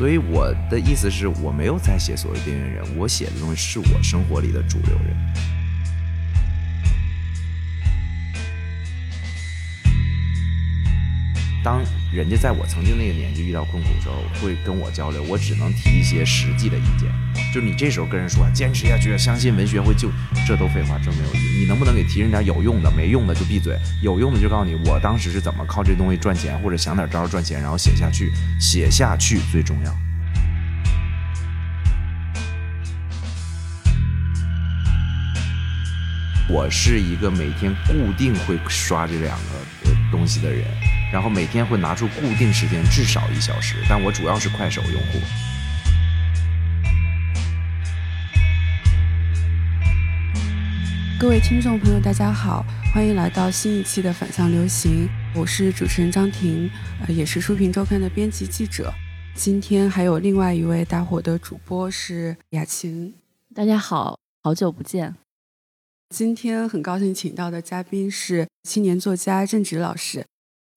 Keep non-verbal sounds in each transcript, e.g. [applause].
所以我的意思是我没有在写所谓边缘人，我写的东西是我生活里的主流人。当人家在我曾经那个年纪遇到困苦的时候，会跟我交流，我只能提一些实际的意见。就你这时候跟人说坚持下去，相信文学会救，这都废话，这没有意义。你能不能给提人点有用的？没用的就闭嘴。有用的就告诉你，我当时是怎么靠这东西赚钱，或者想点招赚钱，然后写下去，写下去最重要。我是一个每天固定会刷这两个东西的人。然后每天会拿出固定时间，至少一小时。但我主要是快手用户。各位听众朋友，大家好，欢迎来到新一期的反向流行。我是主持人张婷，呃，也是书评周刊的编辑记者。今天还有另外一位大火的主播是雅琴。大家好，好久不见。今天很高兴请到的嘉宾是青年作家郑直老师。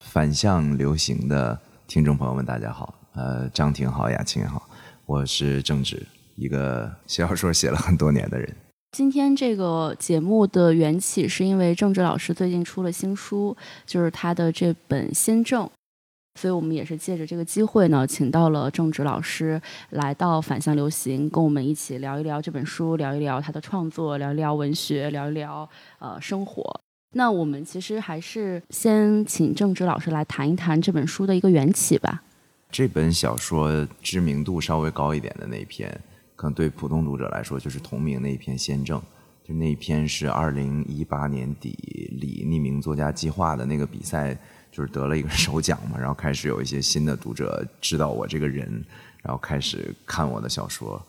反向流行的听众朋友们，大家好。呃，张婷好，雅琴好，我是郑直，一个写小说写了很多年的人。今天这个节目的缘起，是因为郑直老师最近出了新书，就是他的这本《新政》，所以我们也是借着这个机会呢，请到了郑直老师来到反向流行，跟我们一起聊一聊这本书，聊一聊他的创作，聊一聊文学，聊一聊呃生活。那我们其实还是先请郑直老师来谈一谈这本书的一个缘起吧。这本小说知名度稍微高一点的那一篇，可能对普通读者来说就是同名那一篇《先正》，就那一篇是二零一八年底李匿名作家计划的那个比赛，就是得了一个 [laughs] 首奖嘛，然后开始有一些新的读者知道我这个人，然后开始看我的小说。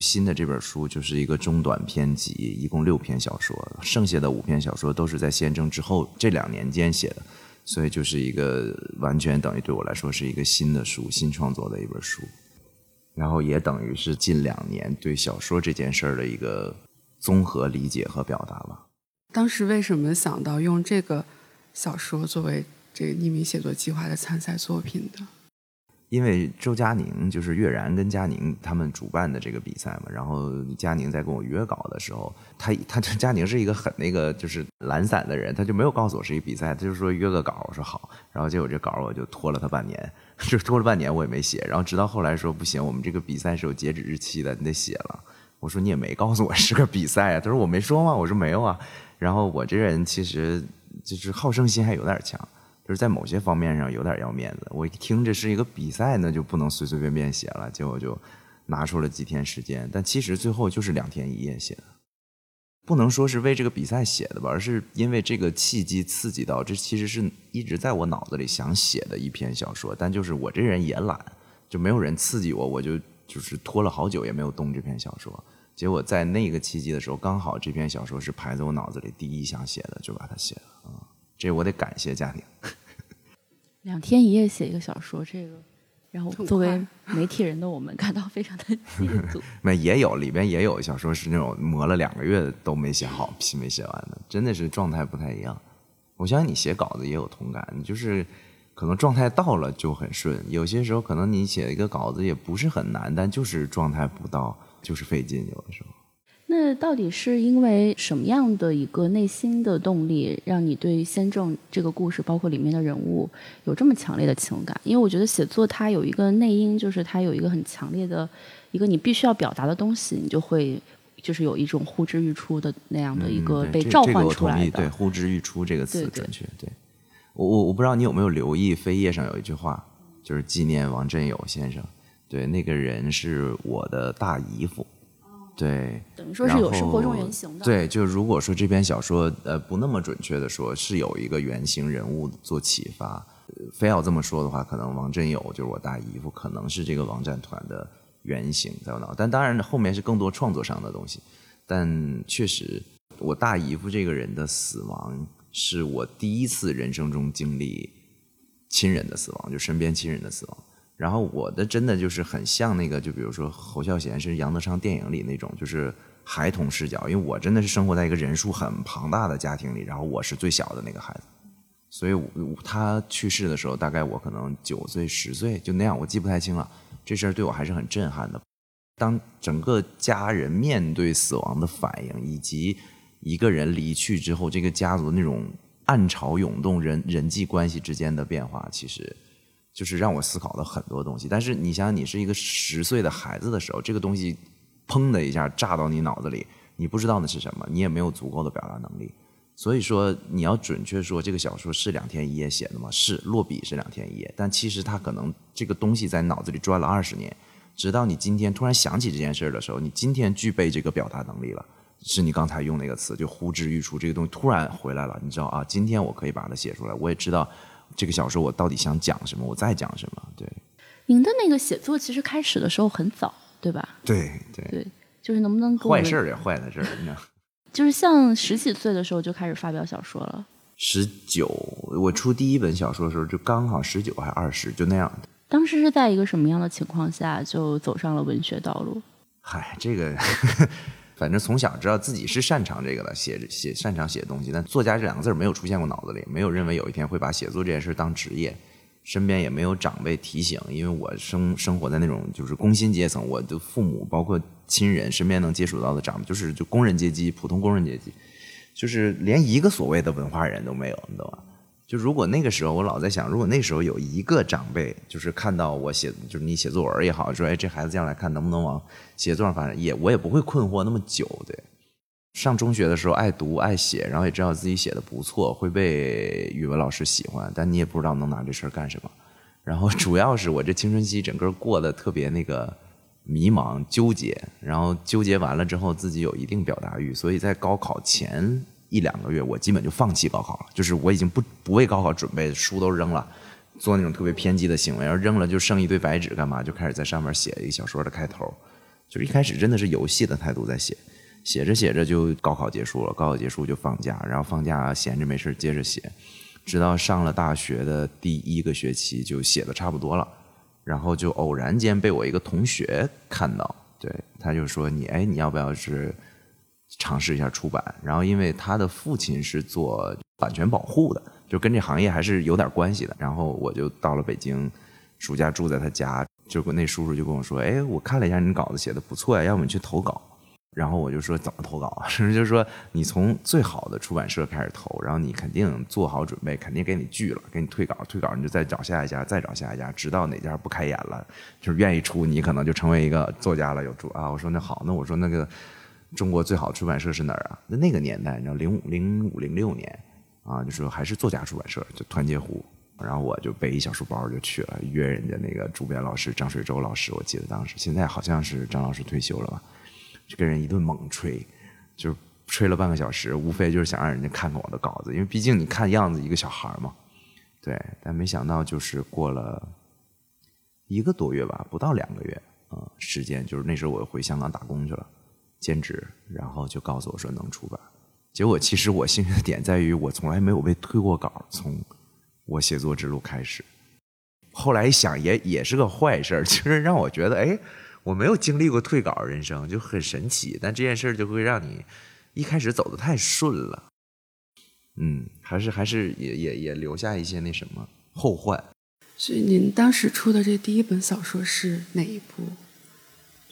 新的这本书就是一个中短篇集，一共六篇小说，剩下的五篇小说都是在宪政之后这两年间写的，所以就是一个完全等于对我来说是一个新的书，新创作的一本书，然后也等于是近两年对小说这件事儿的一个综合理解和表达吧。当时为什么想到用这个小说作为这个匿名写作计划的参赛作品的？因为周佳宁就是岳然跟佳宁他们主办的这个比赛嘛，然后佳宁在跟我约稿的时候，他他佳宁是一个很那个就是懒散的人，他就没有告诉我是一比赛，他就说约个稿，我说好，然后结果这稿我就拖了他半年，就拖了半年我也没写，然后直到后来说不行，我们这个比赛是有截止日期的，你得写了。我说你也没告诉我是个比赛啊，他说我没说吗？我说没有啊。然后我这人其实就是好胜心还有点强。就是在某些方面上有点要面子，我一听这是一个比赛，那就不能随随便便写了，结果就拿出了几天时间，但其实最后就是两天一夜写的，不能说是为这个比赛写的吧，而是因为这个契机刺激到，这其实是一直在我脑子里想写的一篇小说，但就是我这人也懒，就没有人刺激我，我就就是拖了好久也没有动这篇小说，结果在那个契机的时候，刚好这篇小说是排在我脑子里第一想写的，就把它写了。这我得感谢家庭。两天一夜写一个小说，这个让我作为媒体人的我们感到非常的 [laughs] [laughs] 嫉妒。那也有里边也有小说是那种磨了两个月都没写好，批没写完的，真的是状态不太一样。我相信你写稿子也有同感，你就是可能状态到了就很顺，有些时候可能你写一个稿子也不是很难，但就是状态不到，就是费劲，有的时候。那到底是因为什么样的一个内心的动力，让你对先正这个故事，包括里面的人物，有这么强烈的情感？因为我觉得写作它有一个内因，就是它有一个很强烈的一个你必须要表达的东西，你就会就是有一种呼之欲出的那样的一个被召唤出来的。对，呼之欲出这个词准确。对，我我我不知道你有没有留意扉页上有一句话，就是纪念王振友先生。对，那个人是我的大姨夫。对，等于说是有生活中原型的。对，就如果说这篇小说，呃，不那么准确的说，是有一个原型人物做启发，非要这么说的话，可能王振友就是我大姨夫，可能是这个王战团的原型在我脑。但当然后面是更多创作上的东西。但确实，我大姨夫这个人的死亡，是我第一次人生中经历亲人的死亡，就身边亲人的死亡。然后我的真的就是很像那个，就比如说侯孝贤是杨德昌电影里那种，就是孩童视角。因为我真的是生活在一个人数很庞大的家庭里，然后我是最小的那个孩子，所以他去世的时候，大概我可能九岁十岁就那样，我记不太清了。这事儿对我还是很震撼的。当整个家人面对死亡的反应，以及一个人离去之后，这个家族那种暗潮涌动、人人际关系之间的变化，其实就是让我思考了很多东西。但是你想想，你是一个十岁的孩子的时候，这个东西砰的一下炸到你脑子里，你不知道那是什么，你也没有足够的表达能力。所以说，你要准确说这个小说是两天一夜写的吗？是，落笔是两天一夜，但其实它可能这个东西在脑子里转了二十年。直到你今天突然想起这件事的时候，你今天具备这个表达能力了，是你刚才用那个词，就呼之欲出，这个东西突然回来了，你知道啊？今天我可以把它写出来，我也知道这个小说我到底想讲什么，我在讲什么。对，您的那个写作其实开始的时候很早，对吧？对对对，就是能不能给我坏事也坏在这儿，你知道？就是像十几岁的时候就开始发表小说了。十九，我出第一本小说的时候就刚好十九还二十，就那样的。当时是在一个什么样的情况下就走上了文学道路？嗨，这个反正从小知道自己是擅长这个的，写写擅长写东西。但作家这两个字没有出现过脑子里，没有认为有一天会把写作这件事当职业。身边也没有长辈提醒，因为我生生活在那种就是工薪阶层，我的父母包括亲人身边能接触到的长辈就是就工人阶级，普通工人阶级，就是连一个所谓的文化人都没有，你懂吗？就如果那个时候，我老在想，如果那时候有一个长辈，就是看到我写，就是你写作文也好，说哎，这孩子将来看能不能往写作上发展，也我也不会困惑那么久。对，上中学的时候爱读爱写，然后也知道自己写的不错，会被语文老师喜欢，但你也不知道能拿这事儿干什么。然后主要是我这青春期整个过得特别那个迷茫纠结，然后纠结完了之后，自己有一定表达欲，所以在高考前。一两个月，我基本就放弃高考了，就是我已经不不为高考准备，书都扔了，做那种特别偏激的行为，然后扔了就剩一堆白纸，干嘛？就开始在上面写一小说的开头，就是一开始真的是游戏的态度在写，写着写着就高考结束了，高考结束就放假，然后放假闲着没事接着写，直到上了大学的第一个学期就写的差不多了，然后就偶然间被我一个同学看到，对，他就说你哎你要不要是。尝试一下出版，然后因为他的父亲是做版权保护的，就跟这行业还是有点关系的。然后我就到了北京，暑假住在他家，就那叔叔就跟我说：“哎，我看了一下你稿子写的不错呀，要不你去投稿？”然后我就说：“怎么投稿啊？”甚 [laughs] 至就是说你从最好的出版社开始投，然后你肯定做好准备，肯定给你拒了，给你退稿，退稿你就再找下一家，再找下一家，直到哪家不开眼了，就是愿意出，你可能就成为一个作家了。有出啊？我说那好，那我说那个。中国最好的出版社是哪儿啊？那那个年代，你知道，零五零五零六年，啊，就是还是作家出版社，就团结湖。然后我就背一小书包就去了，约人家那个主编老师张水洲老师，我记得当时，现在好像是张老师退休了吧？就跟人一顿猛吹，就是吹了半个小时，无非就是想让人家看看我的稿子，因为毕竟你看样子一个小孩嘛，对。但没想到就是过了一个多月吧，不到两个月啊，时间就是那时候我回香港打工去了。兼职，然后就告诉我说能出版。结果其实我幸运的点在于，我从来没有被退过稿。从我写作之路开始，后来一想也也是个坏事儿，[laughs] 就是让我觉得，哎，我没有经历过退稿人生，就很神奇。但这件事儿就会让你一开始走的太顺了，嗯，还是还是也也也留下一些那什么后患。所以您当时出的这第一本小说是哪一部？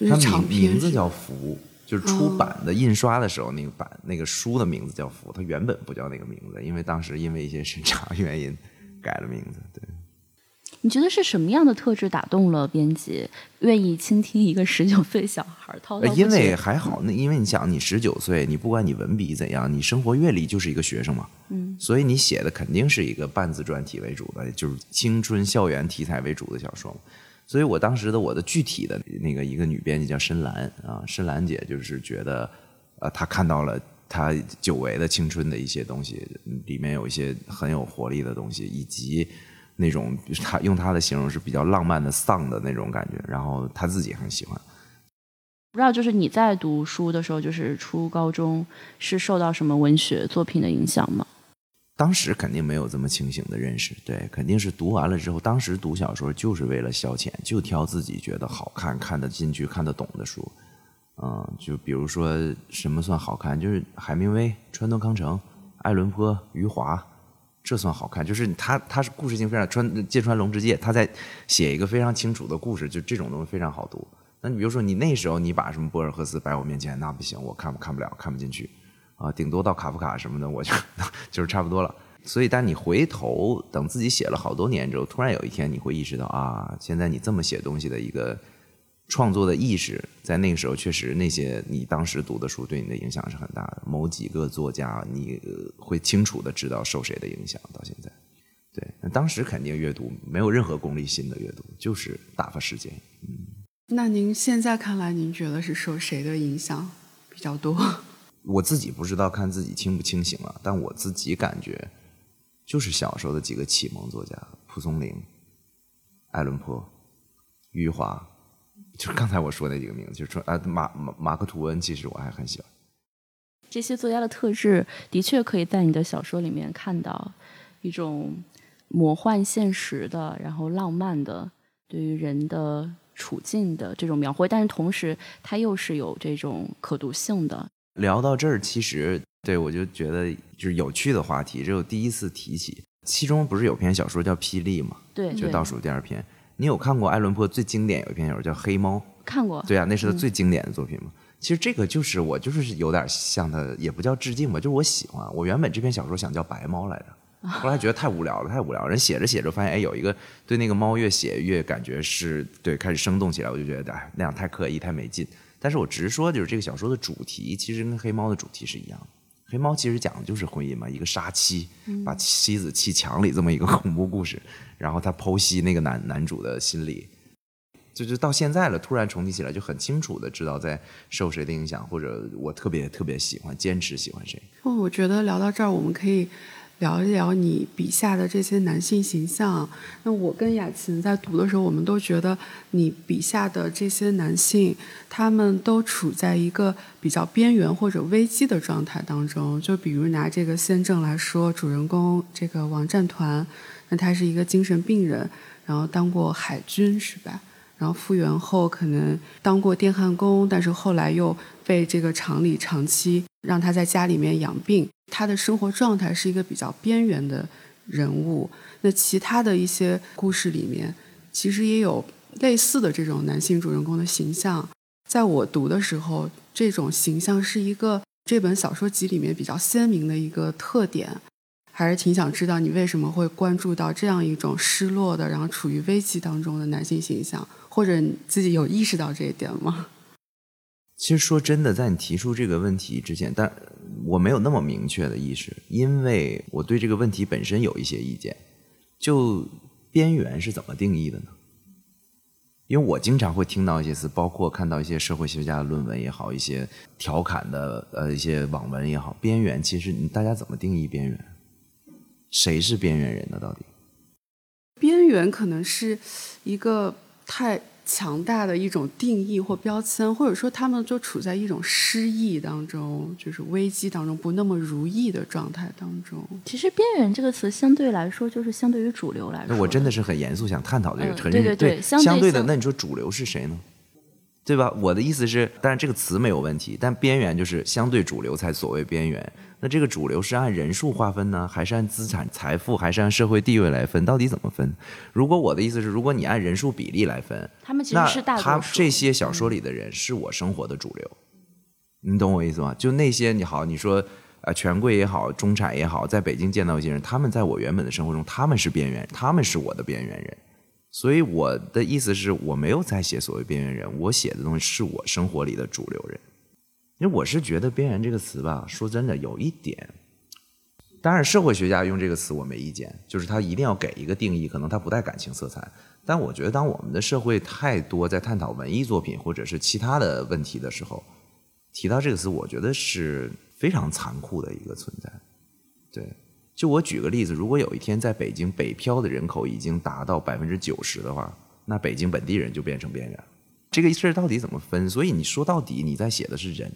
它名名字叫《福》。就是出版的印刷的时候，那个版那个书的名字叫《福》，它原本不叫那个名字，因为当时因为一些审查 [laughs] 原因改了名字。对，你觉得是什么样的特质打动了编辑，愿意倾听一个十九岁小孩滔滔？因为还好，那因为你想，你十九岁，你不管你文笔怎样，你生活阅历就是一个学生嘛，嗯，所以你写的肯定是一个半自传体为主的，就是青春校园题材为主的小说。所以我当时的我的具体的那个一个女编辑叫深蓝啊，深蓝姐就是觉得，呃，她看到了她久违的青春的一些东西，里面有一些很有活力的东西，以及那种他用他的形容是比较浪漫的丧的那种感觉，然后他自己很喜欢。不知道就是你在读书的时候，就是初高中，是受到什么文学作品的影响吗？当时肯定没有这么清醒的认识，对，肯定是读完了之后，当时读小说就是为了消遣，就挑自己觉得好看、看得进去、看得懂的书，嗯，就比如说什么算好看，就是海明威、川端康成、爱伦坡、余华，这算好看。就是他他是故事性非常川芥川龙之介，他在写一个非常清楚的故事，就这种东西非常好读。那你比如说你那时候你把什么博尔赫斯摆我面前，那不行，我看看不了，看不进去啊。顶多到卡夫卡什么的，我就 [laughs] 就是差不多了。所以，当你回头等自己写了好多年之后，突然有一天你会意识到啊，现在你这么写东西的一个创作的意识，在那个时候确实那些你当时读的书对你的影响是很大的。某几个作家，你会清楚的知道受谁的影响。到现在，对，那当时肯定阅读没有任何功利心的阅读，就是打发时间。嗯，那您现在看来，您觉得是受谁的影响比较多？[laughs] 我自己不知道看自己清不清醒了，但我自己感觉。就是小时候的几个启蒙作家：蒲松龄、爱伦坡、余华，就是刚才我说那几个名字，就是说啊，马马马克吐温，其实我还很喜欢。这些作家的特质，的确可以在你的小说里面看到一种魔幻现实的，然后浪漫的，对于人的处境的这种描绘，但是同时，它又是有这种可读性的。聊到这儿，其实。对，我就觉得就是有趣的话题，这我第一次提起。其中不是有篇小说叫《霹雳》吗？对，就倒数第二篇。你有看过爱伦坡最经典有一篇小说叫《黑猫》？看过。对啊，那是他最经典的作品嘛。其实这个就是我就是有点像他，也不叫致敬吧，就是我喜欢。我原本这篇小说想叫《白猫》来着，后来觉得太无聊了，太无聊。人写着写着发现，哎，有一个对那个猫越写越感觉是对，开始生动起来，我就觉得哎，那样太刻意，太没劲。但是我直说，就是这个小说的主题其实跟《黑猫》的主题是一样的。黑猫其实讲的就是婚姻嘛，一个杀妻，把妻子砌墙里这么一个恐怖故事，然后他剖析那个男男主的心理，就是到现在了，突然重提起来，就很清楚的知道在受谁的影响，或者我特别特别喜欢，坚持喜欢谁。哦，我觉得聊到这儿，我们可以。聊一聊你笔下的这些男性形象。那我跟雅琴在读的时候，我们都觉得你笔下的这些男性，他们都处在一个比较边缘或者危机的状态当中。就比如拿这个先正来说，主人公这个王占团，那他是一个精神病人，然后当过海军是吧？然后复员后可能当过电焊工，但是后来又被这个厂里长期让他在家里面养病。他的生活状态是一个比较边缘的人物。那其他的一些故事里面，其实也有类似的这种男性主人公的形象。在我读的时候，这种形象是一个这本小说集里面比较鲜明的一个特点。还是挺想知道你为什么会关注到这样一种失落的，然后处于危机当中的男性形象，或者你自己有意识到这一点吗？[laughs] 其实说真的，在你提出这个问题之前，但我没有那么明确的意识，因为我对这个问题本身有一些意见。就边缘是怎么定义的呢？因为我经常会听到一些词，包括看到一些社会学家的论文也好，一些调侃的呃一些网文也好，边缘其实大家怎么定义边缘？谁是边缘人呢？到底？边缘可能是一个太。强大的一种定义或标签，或者说他们就处在一种失意当中，就是危机当中不那么如意的状态当中。其实“边缘”这个词相对来说，就是相对于主流来说。那我真的是很严肃想探讨这个，对对对，相对的。那你说主流是谁呢？对吧？我的意思是，但是这个词没有问题，但边缘就是相对主流才所谓边缘。那这个主流是按人数划分呢，还是按资产财富，还是按社会地位来分？到底怎么分？如果我的意思是，如果你按人数比例来分，他们其实是大他这些小说里的人是我生活的主流，你懂我意思吗？就那些你好，你说呃权贵也好，中产也好，在北京见到一些人，他们在我原本的生活中，他们是边缘，他们是我的边缘人。所以我的意思是我没有在写所谓边缘人，我写的东西是我生活里的主流人。因为我是觉得“边缘”这个词吧，说真的有一点，当然社会学家用这个词我没意见，就是他一定要给一个定义，可能他不带感情色彩。但我觉得，当我们的社会太多在探讨文艺作品或者是其他的问题的时候，提到这个词，我觉得是非常残酷的一个存在。对，就我举个例子，如果有一天在北京北漂的人口已经达到百分之九十的话，那北京本地人就变成边缘。这个事儿到底怎么分？所以你说到底，你在写的是人。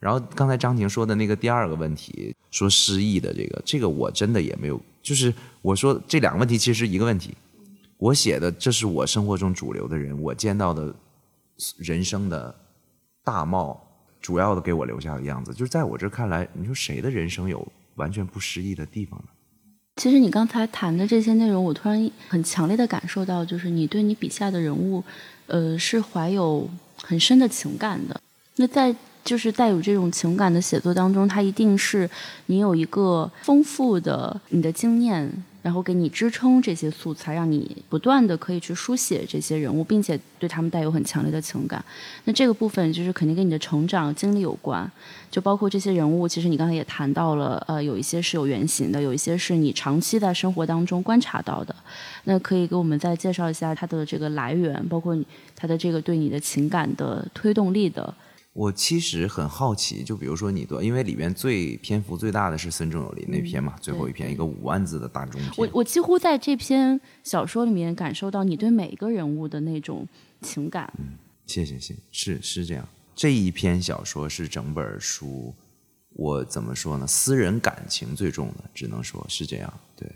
然后刚才张婷说的那个第二个问题，说失忆的这个，这个我真的也没有。就是我说这两个问题其实是一个问题。我写的这是我生活中主流的人，我见到的人生的大貌，主要的给我留下的样子，就是在我这看来，你说谁的人生有完全不失意的地方呢？其实你刚才谈的这些内容，我突然很强烈的感受到，就是你对你笔下的人物，呃，是怀有很深的情感的。那在就是带有这种情感的写作当中，它一定是你有一个丰富的你的经验。然后给你支撑这些素材，让你不断的可以去书写这些人物，并且对他们带有很强烈的情感。那这个部分就是肯定跟你的成长经历有关，就包括这些人物，其实你刚才也谈到了，呃，有一些是有原型的，有一些是你长期在生活当中观察到的。那可以给我们再介绍一下它的这个来源，包括它的这个对你的情感的推动力的。我其实很好奇，就比如说你的，因为里面最篇幅最大的是孙正有林那篇嘛，最后一篇一个五万字的大中篇。我我几乎在这篇小说里面感受到你对每一个人物的那种情感。嗯，谢谢谢，是是这样。这一篇小说是整本书，我怎么说呢？私人感情最重的，只能说是这样。对。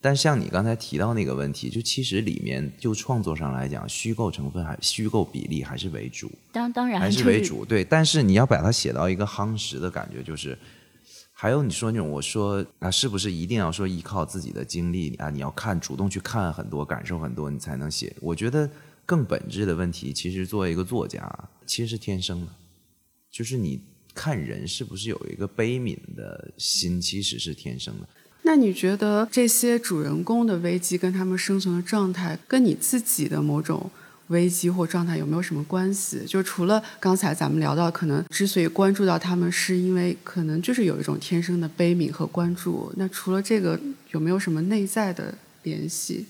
但像你刚才提到那个问题，就其实里面就创作上来讲，虚构成分还虚构比例还是为主，当当然还是为主。对，但是你要把它写到一个夯实的感觉，就是还有你说那种，我说啊，是不是一定要说依靠自己的经历啊？你要看主动去看很多，感受很多，你才能写。我觉得更本质的问题，其实作为一个作家，其实是天生的，就是你看人是不是有一个悲悯的心，其实是天生的。那你觉得这些主人公的危机跟他们生存的状态，跟你自己的某种危机或状态有没有什么关系？就除了刚才咱们聊到，可能之所以关注到他们，是因为可能就是有一种天生的悲悯和关注。那除了这个，有没有什么内在的联系？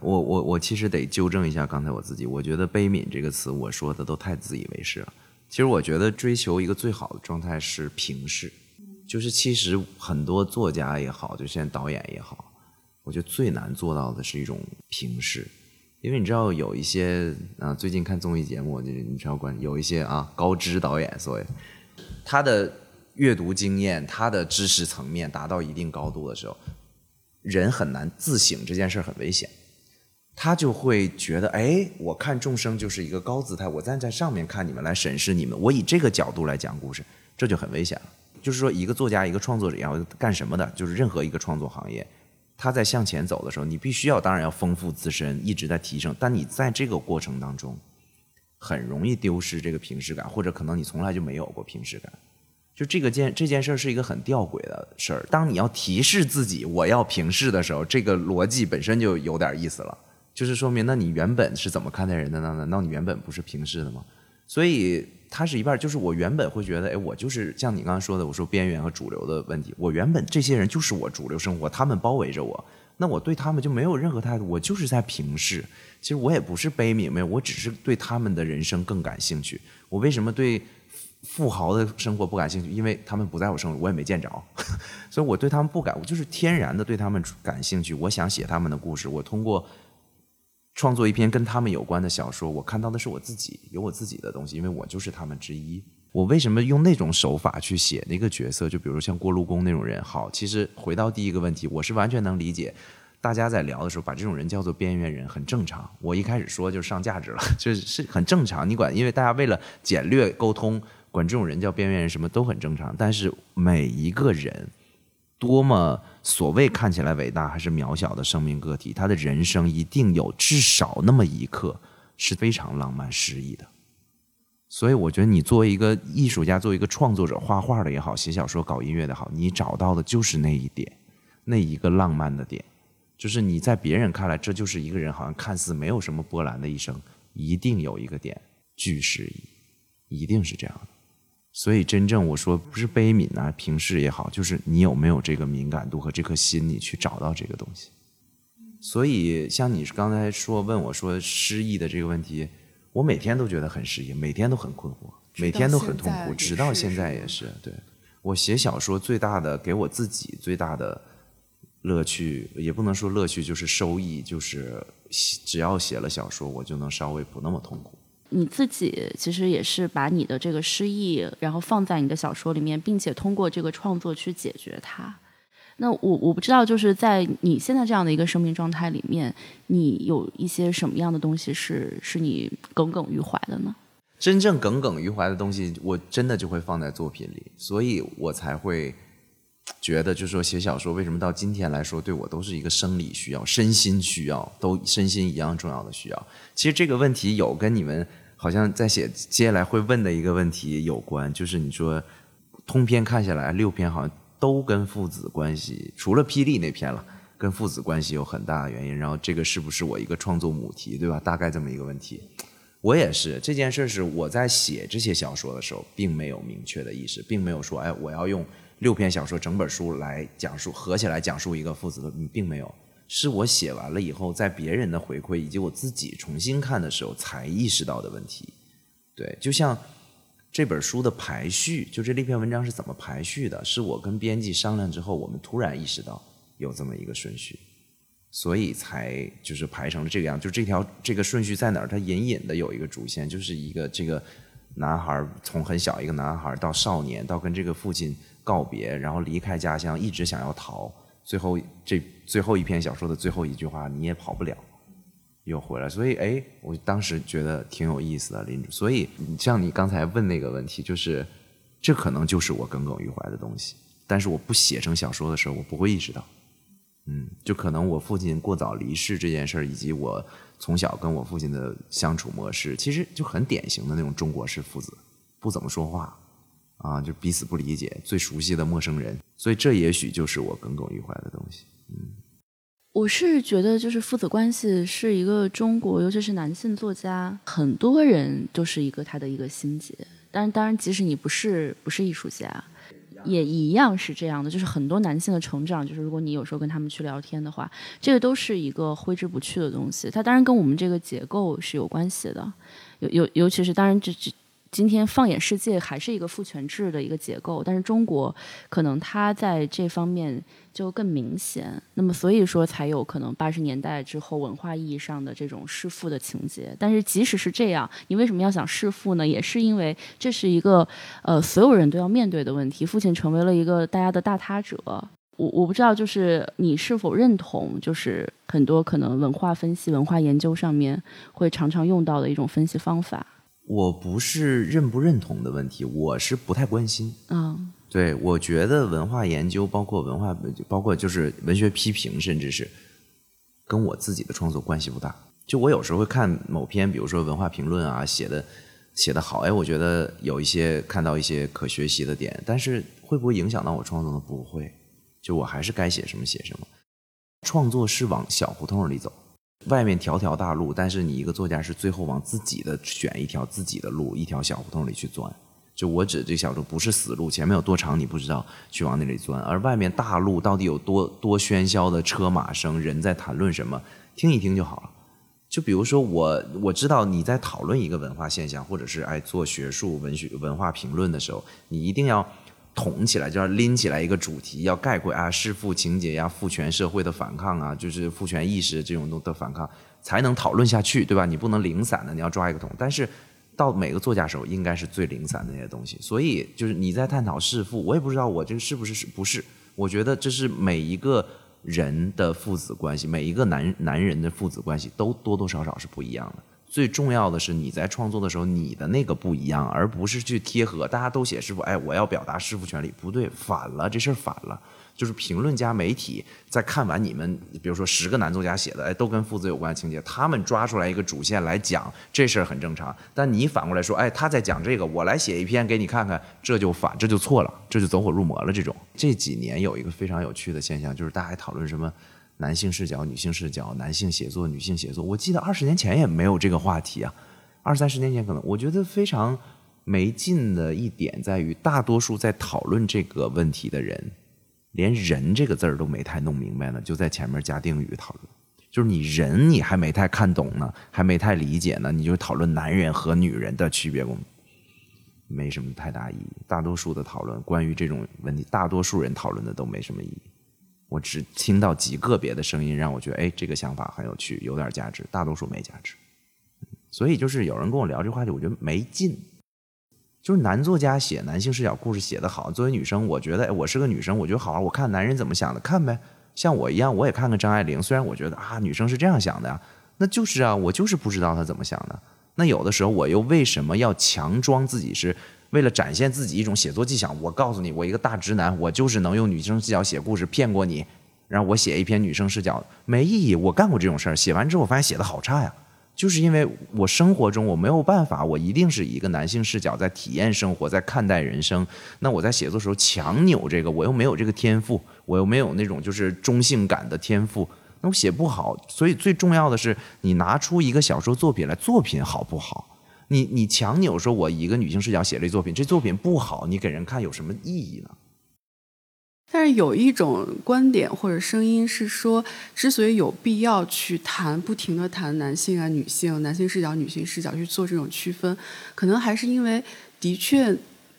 我我我其实得纠正一下刚才我自己，我觉得“悲悯”这个词我说的都太自以为是了。其实我觉得追求一个最好的状态是平视。就是其实很多作家也好，就现在导演也好，我觉得最难做到的是一种平视，因为你知道有一些啊，最近看综艺节目，就你知道关有一些啊高知导演，所谓他的阅读经验、他的知识层面达到一定高度的时候，人很难自省这件事很危险，他就会觉得哎，我看众生就是一个高姿态，我站在上面看你们来审视你们，我以这个角度来讲故事，这就很危险了。就是说，一个作家、一个创作者要干什么的？就是任何一个创作行业，他在向前走的时候，你必须要，当然要丰富自身，一直在提升。但你在这个过程当中，很容易丢失这个平视感，或者可能你从来就没有过平视感。就这个件这件事儿是一个很吊诡的事儿。当你要提示自己我要平视的时候，这个逻辑本身就有点意思了。就是说明，那你原本是怎么看待人的呢？难道你原本不是平视的吗？所以。它是一半，就是我原本会觉得，哎，我就是像你刚刚说的，我说边缘和主流的问题，我原本这些人就是我主流生活，他们包围着我，那我对他们就没有任何态度，我就是在平视。其实我也不是悲悯，没有，我只是对他们的人生更感兴趣。我为什么对富豪的生活不感兴趣？因为他们不在我生活，我也没见着，[laughs] 所以我对他们不感，我就是天然的对他们感兴趣。我想写他们的故事，我通过。创作一篇跟他们有关的小说，我看到的是我自己，有我自己的东西，因为我就是他们之一。我为什么用那种手法去写那个角色？就比如像过路工那种人。好，其实回到第一个问题，我是完全能理解，大家在聊的时候把这种人叫做边缘人，很正常。我一开始说就上价值了，就是是很正常。你管，因为大家为了简略沟通，管这种人叫边缘人，什么都很正常。但是每一个人。多么所谓看起来伟大还是渺小的生命个体，他的人生一定有至少那么一刻是非常浪漫诗意的。所以，我觉得你作为一个艺术家，作为一个创作者，画画的也好，写小说、搞音乐的好，你找到的就是那一点，那一个浪漫的点，就是你在别人看来，这就是一个人好像看似没有什么波澜的一生，一定有一个点巨诗意，一定是这样的。所以，真正我说不是悲悯啊，平视也好，就是你有没有这个敏感度和这颗心，你去找到这个东西。所以，像你刚才说问我说失意的这个问题，我每天都觉得很失意，每天都很困惑，每天都很痛苦，直到现在也是。对我写小说最大的给我自己最大的乐趣，也不能说乐趣，就是收益，就是只要写了小说，我就能稍微不那么痛苦。你自己其实也是把你的这个失意，然后放在你的小说里面，并且通过这个创作去解决它。那我我不知道，就是在你现在这样的一个生命状态里面，你有一些什么样的东西是是你耿耿于怀的呢？真正耿耿于怀的东西，我真的就会放在作品里，所以我才会觉得，就是说写小说为什么到今天来说对我都是一个生理需要、身心需要，都身心一样重要的需要。其实这个问题有跟你们好像在写接下来会问的一个问题有关，就是你说通篇看下来六篇好像都跟父子关系，除了霹雳那篇了，跟父子关系有很大的原因。然后这个是不是我一个创作母题，对吧？大概这么一个问题。我也是这件事是我在写这些小说的时候，并没有明确的意识，并没有说，哎，我要用六篇小说整本书来讲述，合起来讲述一个父子的，并没有。是我写完了以后，在别人的回馈以及我自己重新看的时候，才意识到的问题。对，就像这本书的排序，就这那篇文章是怎么排序的，是我跟编辑商量之后，我们突然意识到有这么一个顺序。所以才就是排成了这个样，就这条这个顺序在哪儿？它隐隐的有一个主线，就是一个这个男孩儿从很小一个男孩儿到少年，到跟这个父亲告别，然后离开家乡，一直想要逃，最后这最后一篇小说的最后一句话，你也跑不了，又回来。所以哎，我当时觉得挺有意思的，林主。所以像你刚才问那个问题，就是这可能就是我耿耿于怀的东西，但是我不写成小说的时候，我不会意识到。嗯，就可能我父亲过早离世这件事儿，以及我从小跟我父亲的相处模式，其实就很典型的那种中国式父子，不怎么说话，啊，就彼此不理解，最熟悉的陌生人，所以这也许就是我耿耿于怀的东西。嗯，我是觉得就是父子关系是一个中国，尤其是男性作家，很多人都是一个他的一个心结。但是当然，即使你不是不是艺术家。也一样是这样的，就是很多男性的成长，就是如果你有时候跟他们去聊天的话，这个都是一个挥之不去的东西。它当然跟我们这个结构是有关系的，尤尤尤其是当然这这。今天放眼世界，还是一个父权制的一个结构，但是中国可能它在这方面就更明显。那么所以说才有可能八十年代之后文化意义上的这种弑父的情节。但是即使是这样，你为什么要想弑父呢？也是因为这是一个呃所有人都要面对的问题。父亲成为了一个大家的大他者。我我不知道，就是你是否认同，就是很多可能文化分析、文化研究上面会常常用到的一种分析方法。我不是认不认同的问题，我是不太关心。嗯，对，我觉得文化研究，包括文化，包括就是文学批评，甚至是跟我自己的创作关系不大。就我有时候会看某篇，比如说文化评论啊，写的写的好，哎，我觉得有一些看到一些可学习的点，但是会不会影响到我创作呢？不会，就我还是该写什么写什么。创作是往小胡同里走。外面条条大路，但是你一个作家是最后往自己的选一条自己的路，一条小胡同里去钻。就我指这小路不是死路，前面有多长你不知道，去往那里钻。而外面大路到底有多多喧嚣的车马声，人在谈论什么，听一听就好了。就比如说我我知道你在讨论一个文化现象，或者是哎做学术文学文化评论的时候，你一定要。统起来就要拎起来一个主题，要概括啊，弑父情节呀，父权社会的反抗啊，就是父权意识这种的反抗，才能讨论下去，对吧？你不能零散的，你要抓一个桶。但是到每个作家手，应该是最零散的那些东西。所以就是你在探讨弑父，我也不知道我这个是不是是不是？我觉得这是每一个人的父子关系，每一个男男人的父子关系都多多少少是不一样的。最重要的是你在创作的时候，你的那个不一样，而不是去贴合。大家都写师傅，哎，我要表达师傅权利，不对，反了，这事儿反了。就是评论家、媒体在看完你们，比如说十个男作家写的，哎，都跟父子有关的情节，他们抓出来一个主线来讲，这事儿很正常。但你反过来说，哎，他在讲这个，我来写一篇给你看看，这就反，这就错了，这就走火入魔了。这种这几年有一个非常有趣的现象，就是大家还讨论什么？男性视角、女性视角，男性写作、女性写作。我记得二十年前也没有这个话题啊，二三十年前可能。我觉得非常没劲的一点在于，大多数在讨论这个问题的人，连“人”这个字儿都没太弄明白呢，就在前面加定语讨论。就是你人你还没太看懂呢，还没太理解呢，你就讨论男人和女人的区别，没什么太大意义。大多数的讨论关于这种问题，大多数人讨论的都没什么意义。我只听到极个别的声音，让我觉得，哎，这个想法很有趣，有点价值。大多数没价值，所以就是有人跟我聊这话题，我觉得没劲。就是男作家写男性视角故事写得好，作为女生，我觉得，哎，我是个女生，我觉得好玩。我看男人怎么想的，看呗。像我一样，我也看看张爱玲。虽然我觉得啊，女生是这样想的呀，那就是啊，我就是不知道她怎么想的。那有的时候，我又为什么要强装自己是为了展现自己一种写作技巧，我告诉你，我一个大直男，我就是能用女生视角写故事骗过你，然后我写一篇女生视角没意义。我干过这种事儿，写完之后我发现写的好差呀，就是因为我生活中我没有办法，我一定是以一个男性视角在体验生活，在看待人生。那我在写作时候强扭这个，我又没有这个天赋，我又没有那种就是中性感的天赋。那我写不好，所以最重要的是你拿出一个小说作品来，作品好不好？你你强扭说，我一个女性视角写这作品，这作品不好，你给人看有什么意义呢？但是有一种观点或者声音是说，之所以有必要去谈，不停的谈男性啊、女性、男性视角、女性视角去做这种区分，可能还是因为的确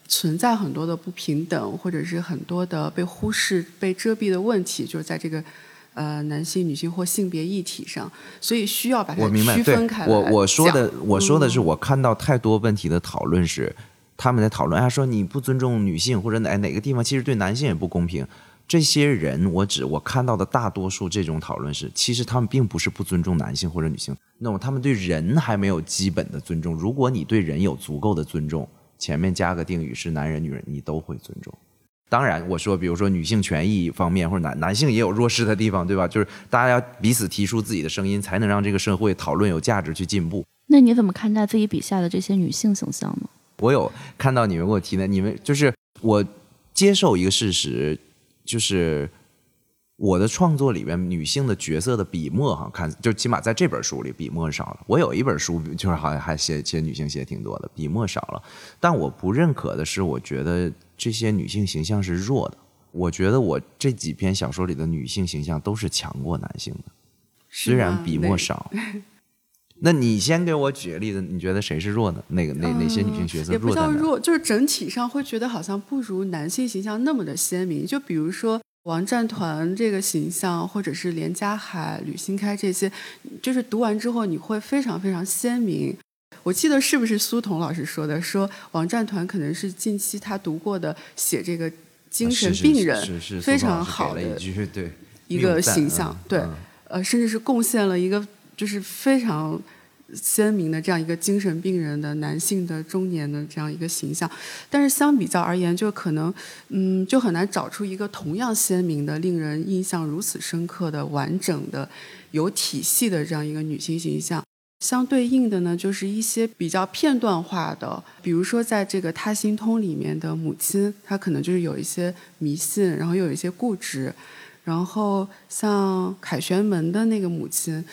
存在很多的不平等，或者是很多的被忽视、被遮蔽的问题，就是在这个。呃，男性、女性或性别议题上，所以需要把它区分开来。我我说的，我说的是，我看到太多问题的讨论是，他们在讨论，哎，说你不尊重女性，或者哪哪个地方其实对男性也不公平。这些人，我只我看到的大多数这种讨论是，其实他们并不是不尊重男性或者女性，那么他们对人还没有基本的尊重。如果你对人有足够的尊重，前面加个定语是男人、女人，你都会尊重。当然，我说，比如说女性权益方面，或者男男性也有弱势的地方，对吧？就是大家要彼此提出自己的声音，才能让这个社会讨论有价值去进步。那你怎么看待自己笔下的这些女性形象呢？我有看到你们给我提的，你们就是我接受一个事实，就是。我的创作里面女性的角色的笔墨哈，看就起码在这本书里笔墨少了。我有一本书就是好像还写写女性写挺多的，笔墨少了。但我不认可的是，我觉得这些女性形象是弱的。我觉得我这几篇小说里的女性形象都是强过男性的，虽然笔墨少。那你先给我举个例子，你觉得谁是弱的？哪个哪哪些女性角色弱？也不叫弱，就是整体上会觉得好像不如男性形象那么的鲜明。就比如说。王占团这个形象，或者是连家海、吕新开这些，就是读完之后你会非常非常鲜明。我记得是不是苏童老师说的？说王占团可能是近期他读过的写这个精神病人非常好的一个形象，对，呃，甚至是贡献了一个就是非常。鲜明的这样一个精神病人的男性的中年的这样一个形象，但是相比较而言，就可能，嗯，就很难找出一个同样鲜明的、令人印象如此深刻的、完整的、有体系的这样一个女性形象。相对应的呢，就是一些比较片段化的，比如说在这个《他心通》里面的母亲，她可能就是有一些迷信，然后又有一些固执，然后像凯旋门的那个母亲。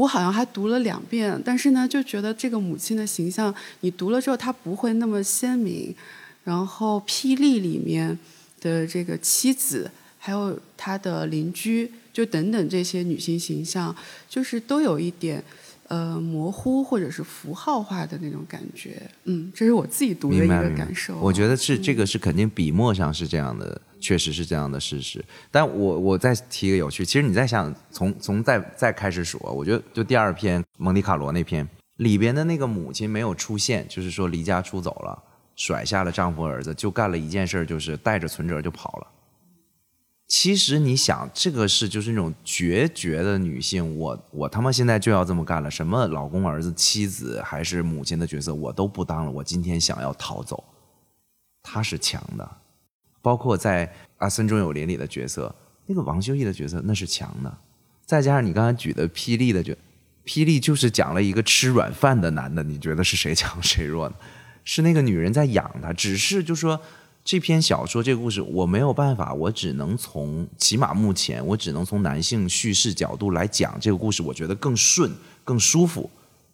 我好像还读了两遍，但是呢，就觉得这个母亲的形象，你读了之后，她不会那么鲜明。然后《霹雳》里面的这个妻子，还有她的邻居，就等等这些女性形象，就是都有一点呃模糊或者是符号化的那种感觉。嗯，这是我自己读的一个感受。我觉得是这个是肯定笔墨上是这样的。确实是这样的事实，但我我再提一个有趣，其实你再想从从再再开始数，我觉得就第二篇蒙迪卡罗那篇里边的那个母亲没有出现，就是说离家出走了，甩下了丈夫儿子，就干了一件事，就是带着存折就跑了。其实你想，这个是就是那种决绝的女性，我我他妈现在就要这么干了，什么老公、儿子、妻子还是母亲的角色我都不当了，我今天想要逃走，她是强的。包括在《阿森中有林》里的角色，那个王修义的角色那是强的，再加上你刚才举的《霹雳》的角，《霹雳》就是讲了一个吃软饭的男的，你觉得是谁强谁弱呢？是那个女人在养他，只是就说这篇小说这个故事我没有办法，我只能从起码目前我只能从男性叙事角度来讲这个故事，我觉得更顺更舒服，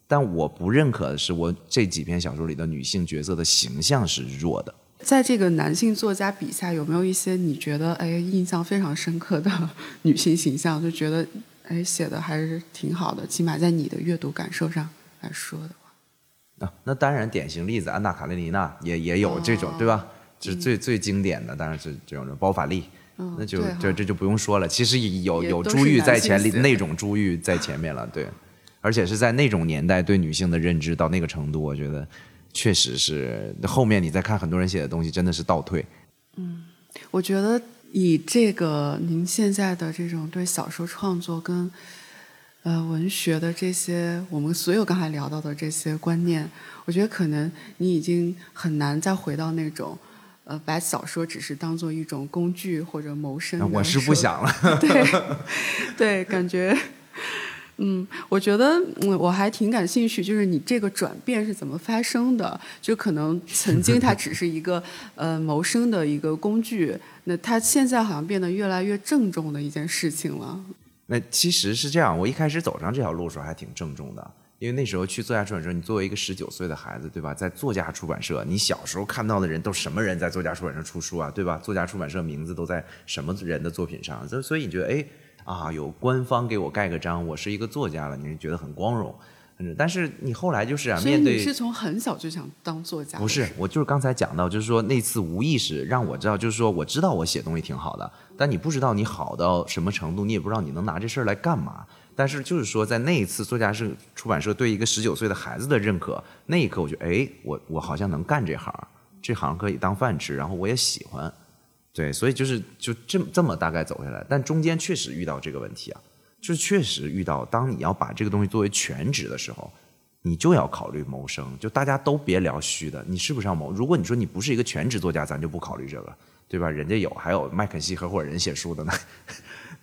但我不认可的是我这几篇小说里的女性角色的形象是弱的。在这个男性作家笔下，有没有一些你觉得哎印象非常深刻的 [laughs] 女性形象？就觉得哎写的还是挺好的，起码在你的阅读感受上来说的话。啊那当然，典型例子安娜卡列尼娜也也有这种，对吧？这是最最经典的，当然是这种包法利。那就这这就不用说了。其实有有珠玉在前，那种珠玉在前面了，对。而且是在那种年代，对女性的认知到那个程度，我觉得。确实是，后面你再看很多人写的东西，真的是倒退。嗯，我觉得以这个您现在的这种对小说创作跟呃文学的这些，我们所有刚才聊到的这些观念，我觉得可能你已经很难再回到那种，呃，把小说只是当做一种工具或者谋生。我是不想了。对，[laughs] 对，感觉。嗯，我觉得嗯，我还挺感兴趣，就是你这个转变是怎么发生的？就可能曾经它只是一个呃谋生的一个工具，那它现在好像变得越来越郑重的一件事情了。那其实是这样，我一开始走上这条路的时候还挺郑重的，因为那时候去作家出版社，你作为一个十九岁的孩子，对吧？在作家出版社，你小时候看到的人都什么人在作家出版社出书啊，对吧？作家出版社名字都在什么人的作品上？所所以你觉得哎？啊，有官方给我盖个章，我是一个作家了，你是觉得很光荣。但是你后来就是啊，面对你是从很小就想当作家？不是，我就是刚才讲到，就是说那次无意识让我知道，就是说我知道我写东西挺好的，但你不知道你好到什么程度，你也不知道你能拿这事儿来干嘛。但是就是说，在那一次作家是出版社对一个十九岁的孩子的认可，那一刻我觉得，哎，我我好像能干这行，这行可以当饭吃，然后我也喜欢。对，所以就是就这么这么大概走下来，但中间确实遇到这个问题啊，就是确实遇到，当你要把这个东西作为全职的时候，你就要考虑谋生。就大家都别聊虚的，你是不是要谋？如果你说你不是一个全职作家，咱就不考虑这个，对吧？人家有，还有麦肯锡合伙人写书的呢，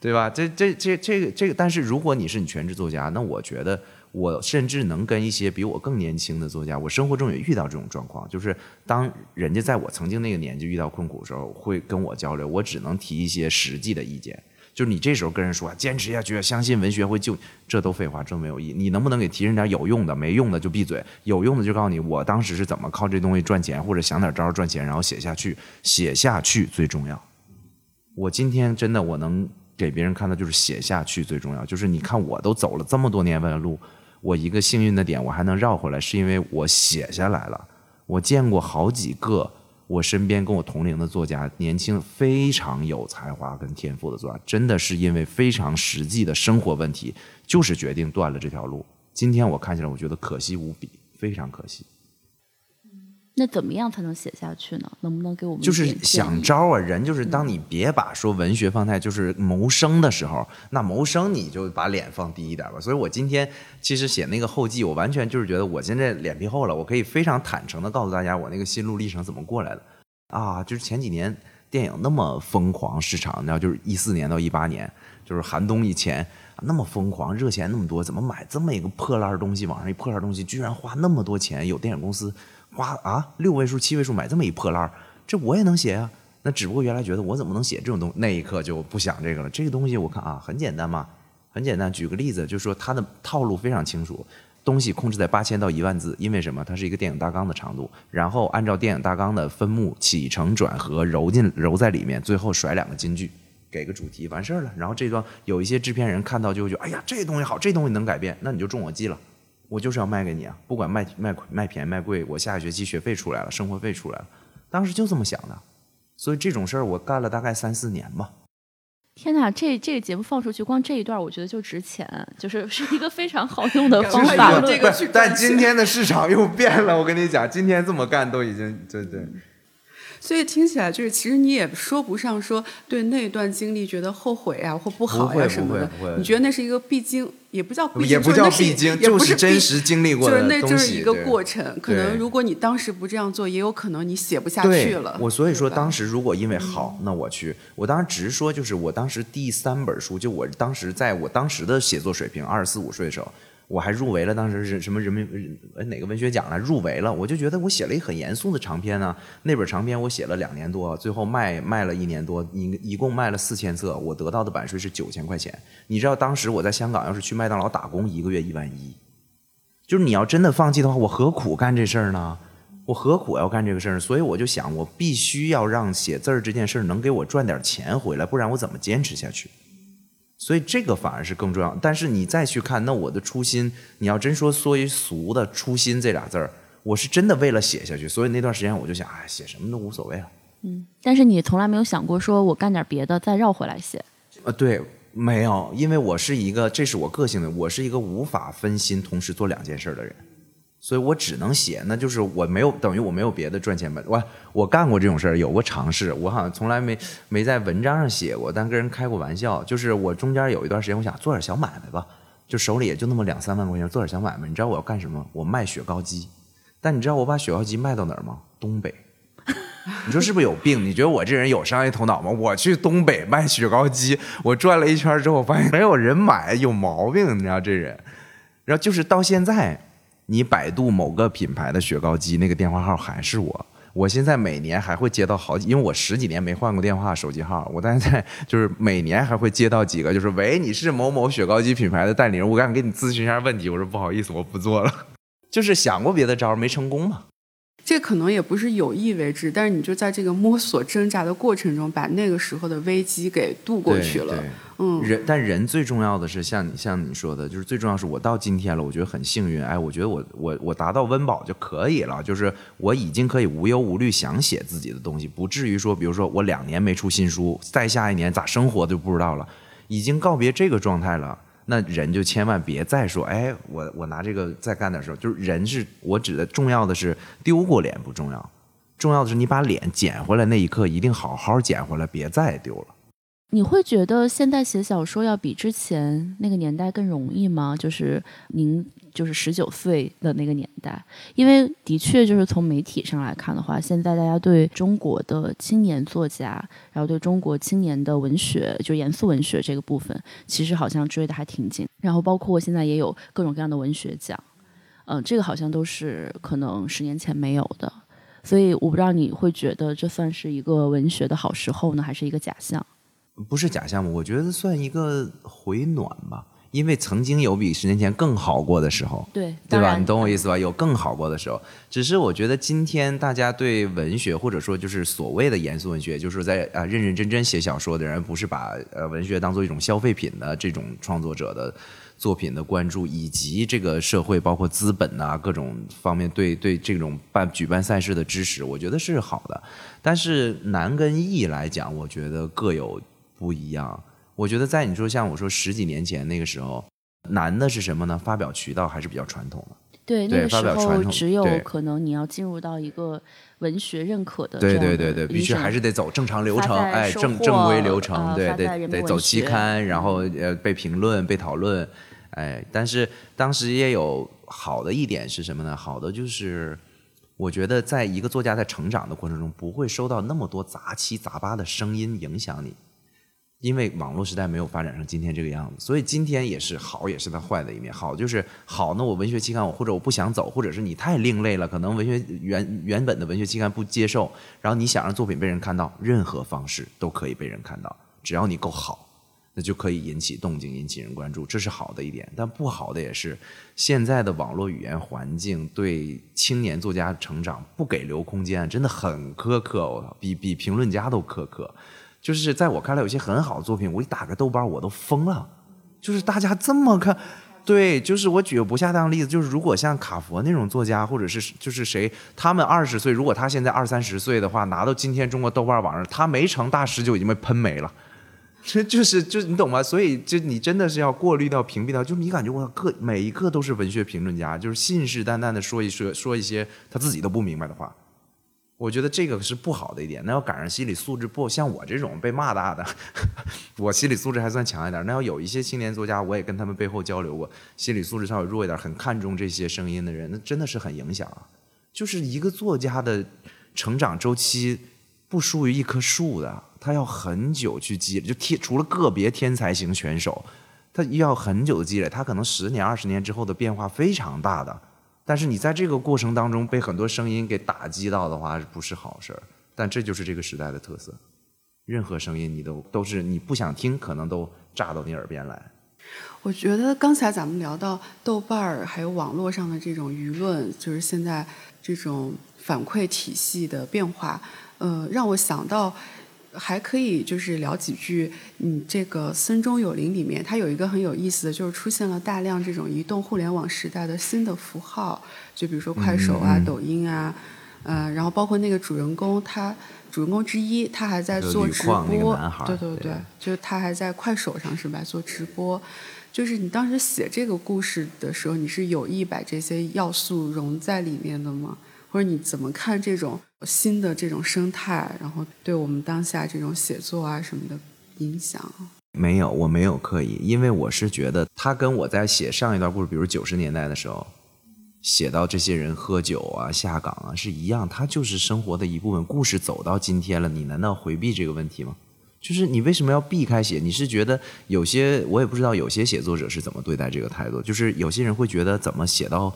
对吧？这这这这个这个，但是如果你是你全职作家，那我觉得。我甚至能跟一些比我更年轻的作家，我生活中也遇到这种状况，就是当人家在我曾经那个年纪遇到困苦的时候，会跟我交流，我只能提一些实际的意见。就是你这时候跟人说坚持下去，相信文学会救，这都废话，这没有意义。你能不能给提人点有用的？没用的就闭嘴，有用的就告诉你我当时是怎么靠这东西赚钱，或者想点招赚钱，然后写下去，写下去最重要。我今天真的我能给别人看的就是写下去最重要，就是你看我都走了这么多年弯路。我一个幸运的点，我还能绕回来，是因为我写下来了。我见过好几个我身边跟我同龄的作家，年轻非常有才华跟天赋的作家，真的是因为非常实际的生活问题，就是决定断了这条路。今天我看起来，我觉得可惜无比，非常可惜。那怎么样才能写下去呢？能不能给我们就是想招啊？人就是当你别把说文学放在就是谋生的时候，那谋生你就把脸放低一点吧。所以我今天其实写那个后记，我完全就是觉得我现在脸皮厚了，我可以非常坦诚的告诉大家我那个心路历程怎么过来的啊！就是前几年电影那么疯狂市场，你知道，就是一四年到一八年，就是寒冬以前那么疯狂，热钱那么多，怎么买这么一个破烂东西？网上一破烂东西居然花那么多钱，有电影公司。花啊，六位数、七位数买这么一破烂，这我也能写呀。那只不过原来觉得我怎么能写这种东西，那一刻就不想这个了。这个东西我看啊，很简单嘛，很简单。举个例子，就是说它的套路非常清楚，东西控制在八千到一万字，因为什么？它是一个电影大纲的长度，然后按照电影大纲的分幕起承转合揉进揉在里面，最后甩两个金句，给个主题完事儿了。然后这段有一些制片人看到就会觉得，哎呀，这东西好，这东西能改变，那你就中我计了。我就是要卖给你啊！不管卖卖卖便宜卖贵，我下学期学费出来了，生活费出来了，当时就这么想的。所以这种事儿我干了大概三四年吧。天哪，这这个节目放出去，光这一段我觉得就值钱，就是是一个非常好用的方法论。但今天的市场又变了，我跟你讲，今天这么干都已经对对。所以听起来就是，其实你也说不上说对那段经历觉得后悔啊或不好呀什么的。你觉得那是一个必经，也不叫必经也不叫必经，就是真实经历过的就是那就是一个过程。可能如果你当时不这样做，也有可能你写不下去了。我所以说，当时如果因为好，那我去。我当时只是说，就是我当时第三本书，就我当时在我当时的写作水平，二十四五岁的时候。我还入围了，当时是什么人民哪个文学奖了入围了，我就觉得我写了一很严肃的长篇呢。那本长篇我写了两年多，最后卖卖了一年多，一一共卖了四千册，我得到的版税是九千块钱。你知道当时我在香港要是去麦当劳打工，一个月一万一，就是你要真的放弃的话，我何苦干这事儿呢？我何苦要干这个事儿？所以我就想，我必须要让写字儿这件事儿能给我赚点钱回来，不然我怎么坚持下去？所以这个反而是更重要。但是你再去看，那我的初心，你要真说说一俗的初心这俩字儿，我是真的为了写下去。所以那段时间我就想，哎，写什么都无所谓了。嗯，但是你从来没有想过，说我干点别的再绕回来写。呃，对，没有，因为我是一个，这是我个性的，我是一个无法分心同时做两件事的人。所以我只能写，那就是我没有等于我没有别的赚钱本。我我干过这种事儿，有过尝试。我好像从来没没在文章上写过，但跟人开过玩笑。就是我中间有一段时间，我想做点小买卖吧。就手里也就那么两三万块钱，做点小买卖。你知道我要干什么？我卖雪糕机。但你知道我把雪糕机卖到哪儿吗？东北。你说是不是有病？你觉得我这人有商业头脑吗？我去东北卖雪糕机，我转了一圈之后，发现没有人买，有毛病。你知道这人，然后就是到现在，你百度某个品牌的雪糕机，那个电话号还是我。我现在每年还会接到好几，因为我十几年没换过电话手机号，我现在就是每年还会接到几个，就是喂，你是某某雪糕机品牌的代理人，我想给你咨询一下问题。我说不好意思，我不做了，就是想过别的招没成功嘛。这可能也不是有意为之，但是你就在这个摸索挣扎的过程中，把那个时候的危机给度过去了。嗯，人但人最重要的是像你像你说的，就是最重要是我到今天了，我觉得很幸运。哎，我觉得我我我达到温饱就可以了，就是我已经可以无忧无虑想写自己的东西，不至于说，比如说我两年没出新书，再下一年咋生活就不知道了，已经告别这个状态了。那人就千万别再说，哎，我我拿这个再干点事儿。就是人是我指的，重要的是丢过脸不重要，重要的是你把脸捡回来那一刻，一定好好捡回来，别再丢了。你会觉得现在写小说要比之前那个年代更容易吗？就是您。就是十九岁的那个年代，因为的确就是从媒体上来看的话，现在大家对中国的青年作家，然后对中国青年的文学，就严肃文学这个部分，其实好像追的还挺紧。然后包括现在也有各种各样的文学奖，嗯，这个好像都是可能十年前没有的。所以我不知道你会觉得这算是一个文学的好时候呢，还是一个假象？不是假象我觉得算一个回暖吧。因为曾经有比十年前更好过的时候，对对吧？你懂我意思吧？有更好过的时候，只是我觉得今天大家对文学，或者说就是所谓的严肃文学，就是在啊认认真真写小说的人，不是把呃文学当做一种消费品的这种创作者的作品的关注，以及这个社会包括资本呐各种方面对对这种办举办赛事的支持，我觉得是好的。但是难跟易来讲，我觉得各有不一样。我觉得在你说像我说十几年前那个时候，难的是什么呢？发表渠道还是比较传统的。对，那个时候只有可能你要进入到一个文学认可的。对对对对，必须还是得走正常流程，哎，正正规流程，对，得得走期刊，然后呃被评论、被讨论，哎，但是当时也有好的一点是什么呢？好的就是，我觉得在一个作家在成长的过程中，不会收到那么多杂七杂八的声音影响你。因为网络时代没有发展成今天这个样子，所以今天也是好，也是它坏的一面。好就是好，那我文学期刊我或者我不想走，或者是你太另类了，可能文学原原本的文学期刊不接受，然后你想让作品被人看到，任何方式都可以被人看到，只要你够好，那就可以引起动静，引起人关注，这是好的一点。但不好的也是现在的网络语言环境对青年作家成长不给留空间，真的很苛刻，我操，比比评论家都苛刻。就是在我看来，有些很好的作品，我一打个豆瓣，我都疯了。就是大家这么看，对，就是我举个不恰当的例子，就是如果像卡佛那种作家，或者是就是谁，他们二十岁，如果他现在二三十岁的话，拿到今天中国豆瓣网上，他没成大师就已经被喷没了。[laughs] 这就是就你懂吗？所以就你真的是要过滤掉、屏蔽掉，就你感觉我个每一个都是文学评论家，就是信誓旦旦的说一说说一些他自己都不明白的话。我觉得这个是不好的一点。那要赶上心理素质不像我这种被骂大的，我心理素质还算强一点。那要有一些青年作家，我也跟他们背后交流过，心理素质稍微弱一点，很看重这些声音的人，那真的是很影响。就是一个作家的成长周期不输于一棵树的，他要很久去积累。就天除了个别天才型选手，他要很久的积累，他可能十年、二十年之后的变化非常大的。但是你在这个过程当中被很多声音给打击到的话，不是好事儿。但这就是这个时代的特色，任何声音你都都是你不想听，可能都炸到你耳边来。我觉得刚才咱们聊到豆瓣儿，还有网络上的这种舆论，就是现在这种反馈体系的变化，呃，让我想到。还可以就是聊几句，嗯，这个森中有灵里面，它有一个很有意思的，就是出现了大量这种移动互联网时代的新的符号，就比如说快手啊、抖音啊，呃，然后包括那个主人公，他主人公之一，他还在做直播，对对对，就是他还在快手上是吧做直播，就是你当时写这个故事的时候，你是有意把这些要素融在里面的吗？或者你怎么看这种新的这种生态，然后对我们当下这种写作啊什么的影响？没有，我没有刻意，因为我是觉得他跟我在写上一段故事，比如九十年代的时候，写到这些人喝酒啊、下岗啊是一样，他就是生活的一部分。故事走到今天了，你难道回避这个问题吗？就是你为什么要避开写？你是觉得有些我也不知道，有些写作者是怎么对待这个态度？就是有些人会觉得，怎么写到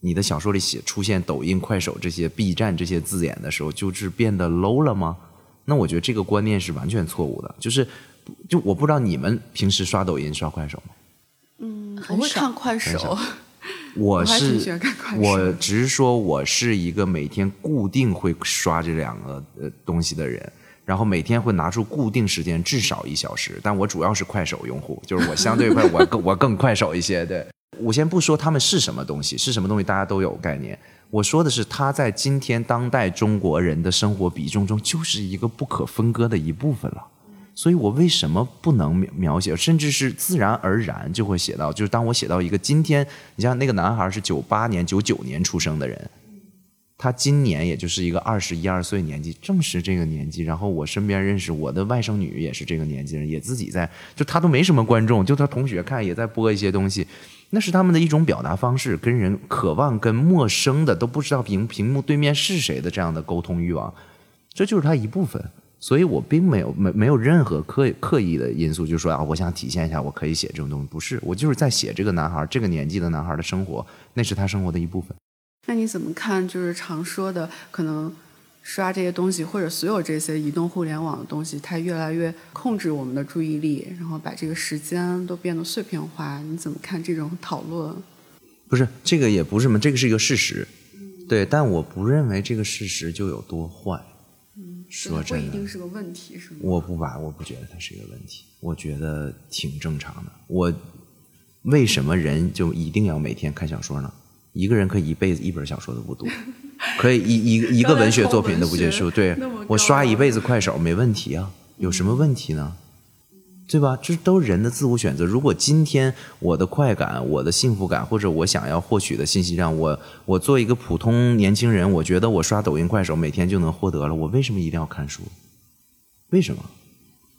你的小说里写出现抖音、快手这些 B 站这些字眼的时候，就是变得 low 了吗？那我觉得这个观念是完全错误的。就是就我不知道你们平时刷抖音、刷快手吗？嗯，我会看快手。[laughs] 我是我只是说我是一个每天固定会刷这两个呃东西的人。然后每天会拿出固定时间，至少一小时。但我主要是快手用户，就是我相对快，我更我更快手一些。对我先不说他们是什么东西，是什么东西大家都有概念。我说的是他在今天当代中国人的生活比重中，就是一个不可分割的一部分了。所以我为什么不能描写，甚至是自然而然就会写到，就是当我写到一个今天，你像那个男孩是九八年、九九年出生的人。他今年也就是一个二十一二岁年纪，正是这个年纪。然后我身边认识我的外甥女也是这个年纪人，也自己在，就他都没什么观众，就他同学看也在播一些东西，那是他们的一种表达方式，跟人渴望跟陌生的都不知道屏屏幕对面是谁的这样的沟通欲望，这就是他一部分。所以我并没有没没有任何刻刻意的因素，就说啊，我想体现一下我可以写这种东西，不是，我就是在写这个男孩这个年纪的男孩的生活，那是他生活的一部分。那你怎么看？就是常说的，可能刷这些东西，或者所有这些移动互联网的东西，它越来越控制我们的注意力，然后把这个时间都变得碎片化。你怎么看这种讨论？不是这个，也不是什么，这个是一个事实。对，但我不认为这个事实就有多坏。嗯，说真的，一定是个问题，是吗？我不把，我不觉得它是一个问题，我觉得挺正常的。我为什么人就一定要每天看小说呢？一个人可以一辈子一本小说都不读，可以一一一个文学作品都不结束。对我刷一辈子快手没问题啊，有什么问题呢？对吧？这都是人的自我选择。如果今天我的快感、我的幸福感，或者我想要获取的信息量，我我做一个普通年轻人，我觉得我刷抖音、快手每天就能获得了，我为什么一定要看书？为什么？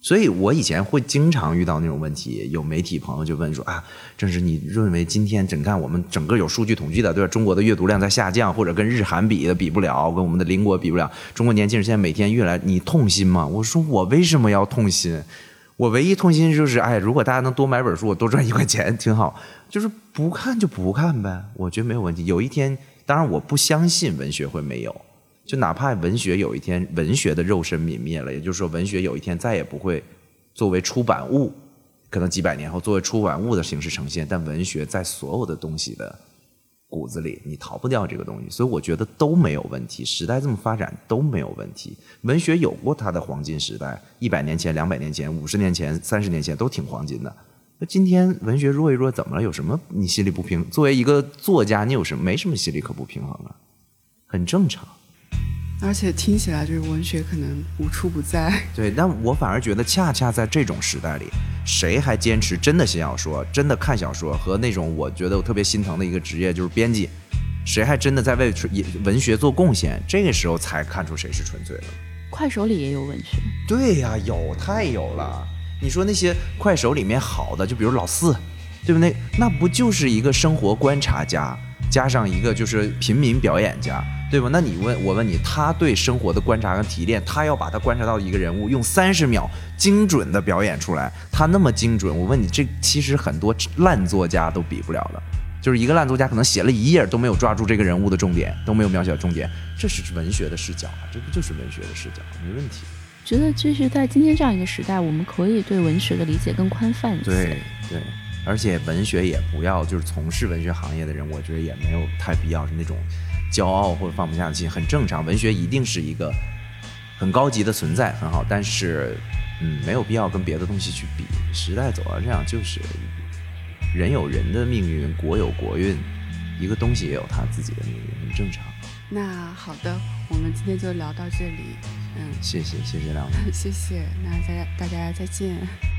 所以我以前会经常遇到那种问题，有媒体朋友就问说啊，正是你认为今天整看我们整个有数据统计的，对吧？中国的阅读量在下降，或者跟日韩比的比不了，跟我们的邻国比不了。中国年轻人现在每天越来，你痛心吗？我说我为什么要痛心？我唯一痛心就是，哎，如果大家能多买本书，我多赚一块钱挺好。就是不看就不看呗，我觉得没有问题。有一天，当然我不相信文学会没有。就哪怕文学有一天文学的肉身泯灭了，也就是说文学有一天再也不会作为出版物，可能几百年后作为出版物的形式呈现，但文学在所有的东西的骨子里，你逃不掉这个东西，所以我觉得都没有问题。时代这么发展都没有问题，文学有过它的黄金时代，一百年前、两百年前、五十年前、三十年前都挺黄金的。那今天文学弱一弱，怎么了？有什么你心里不平？作为一个作家，你有什么没什么心里可不平衡啊？很正常。而且听起来就是文学可能无处不在。[laughs] 对，但我反而觉得，恰恰在这种时代里，谁还坚持真的写小说、真的看小说，和那种我觉得我特别心疼的一个职业就是编辑，谁还真的在为文学做贡献？这个时候才看出谁是纯粹的。快手里也有文学。对呀，有太有了。你说那些快手里面好的，就比如老四，对不对？那不就是一个生活观察家，加上一个就是平民表演家。对吧？那你问我问你，他对生活的观察跟提炼，他要把他观察到一个人物，用三十秒精准的表演出来，他那么精准，我问你，这其实很多烂作家都比不了的。就是一个烂作家，可能写了一页都没有抓住这个人物的重点，都没有描写重点，这是文学的视角啊，这不就是文学的视角？没问题。觉得就是在今天这样一个时代，我们可以对文学的理解更宽泛一些。对对，而且文学也不要就是从事文学行业的人，我觉得也没有太必要是那种。骄傲或者放不下心很正常，文学一定是一个很高级的存在，很好，但是嗯，没有必要跟别的东西去比。时代走到这样，就是人有人的命运，国有国运，一个东西也有它自己的命运，很正常。那好的，我们今天就聊到这里，嗯，谢谢谢谢两位，谢谢，那大家大家再见。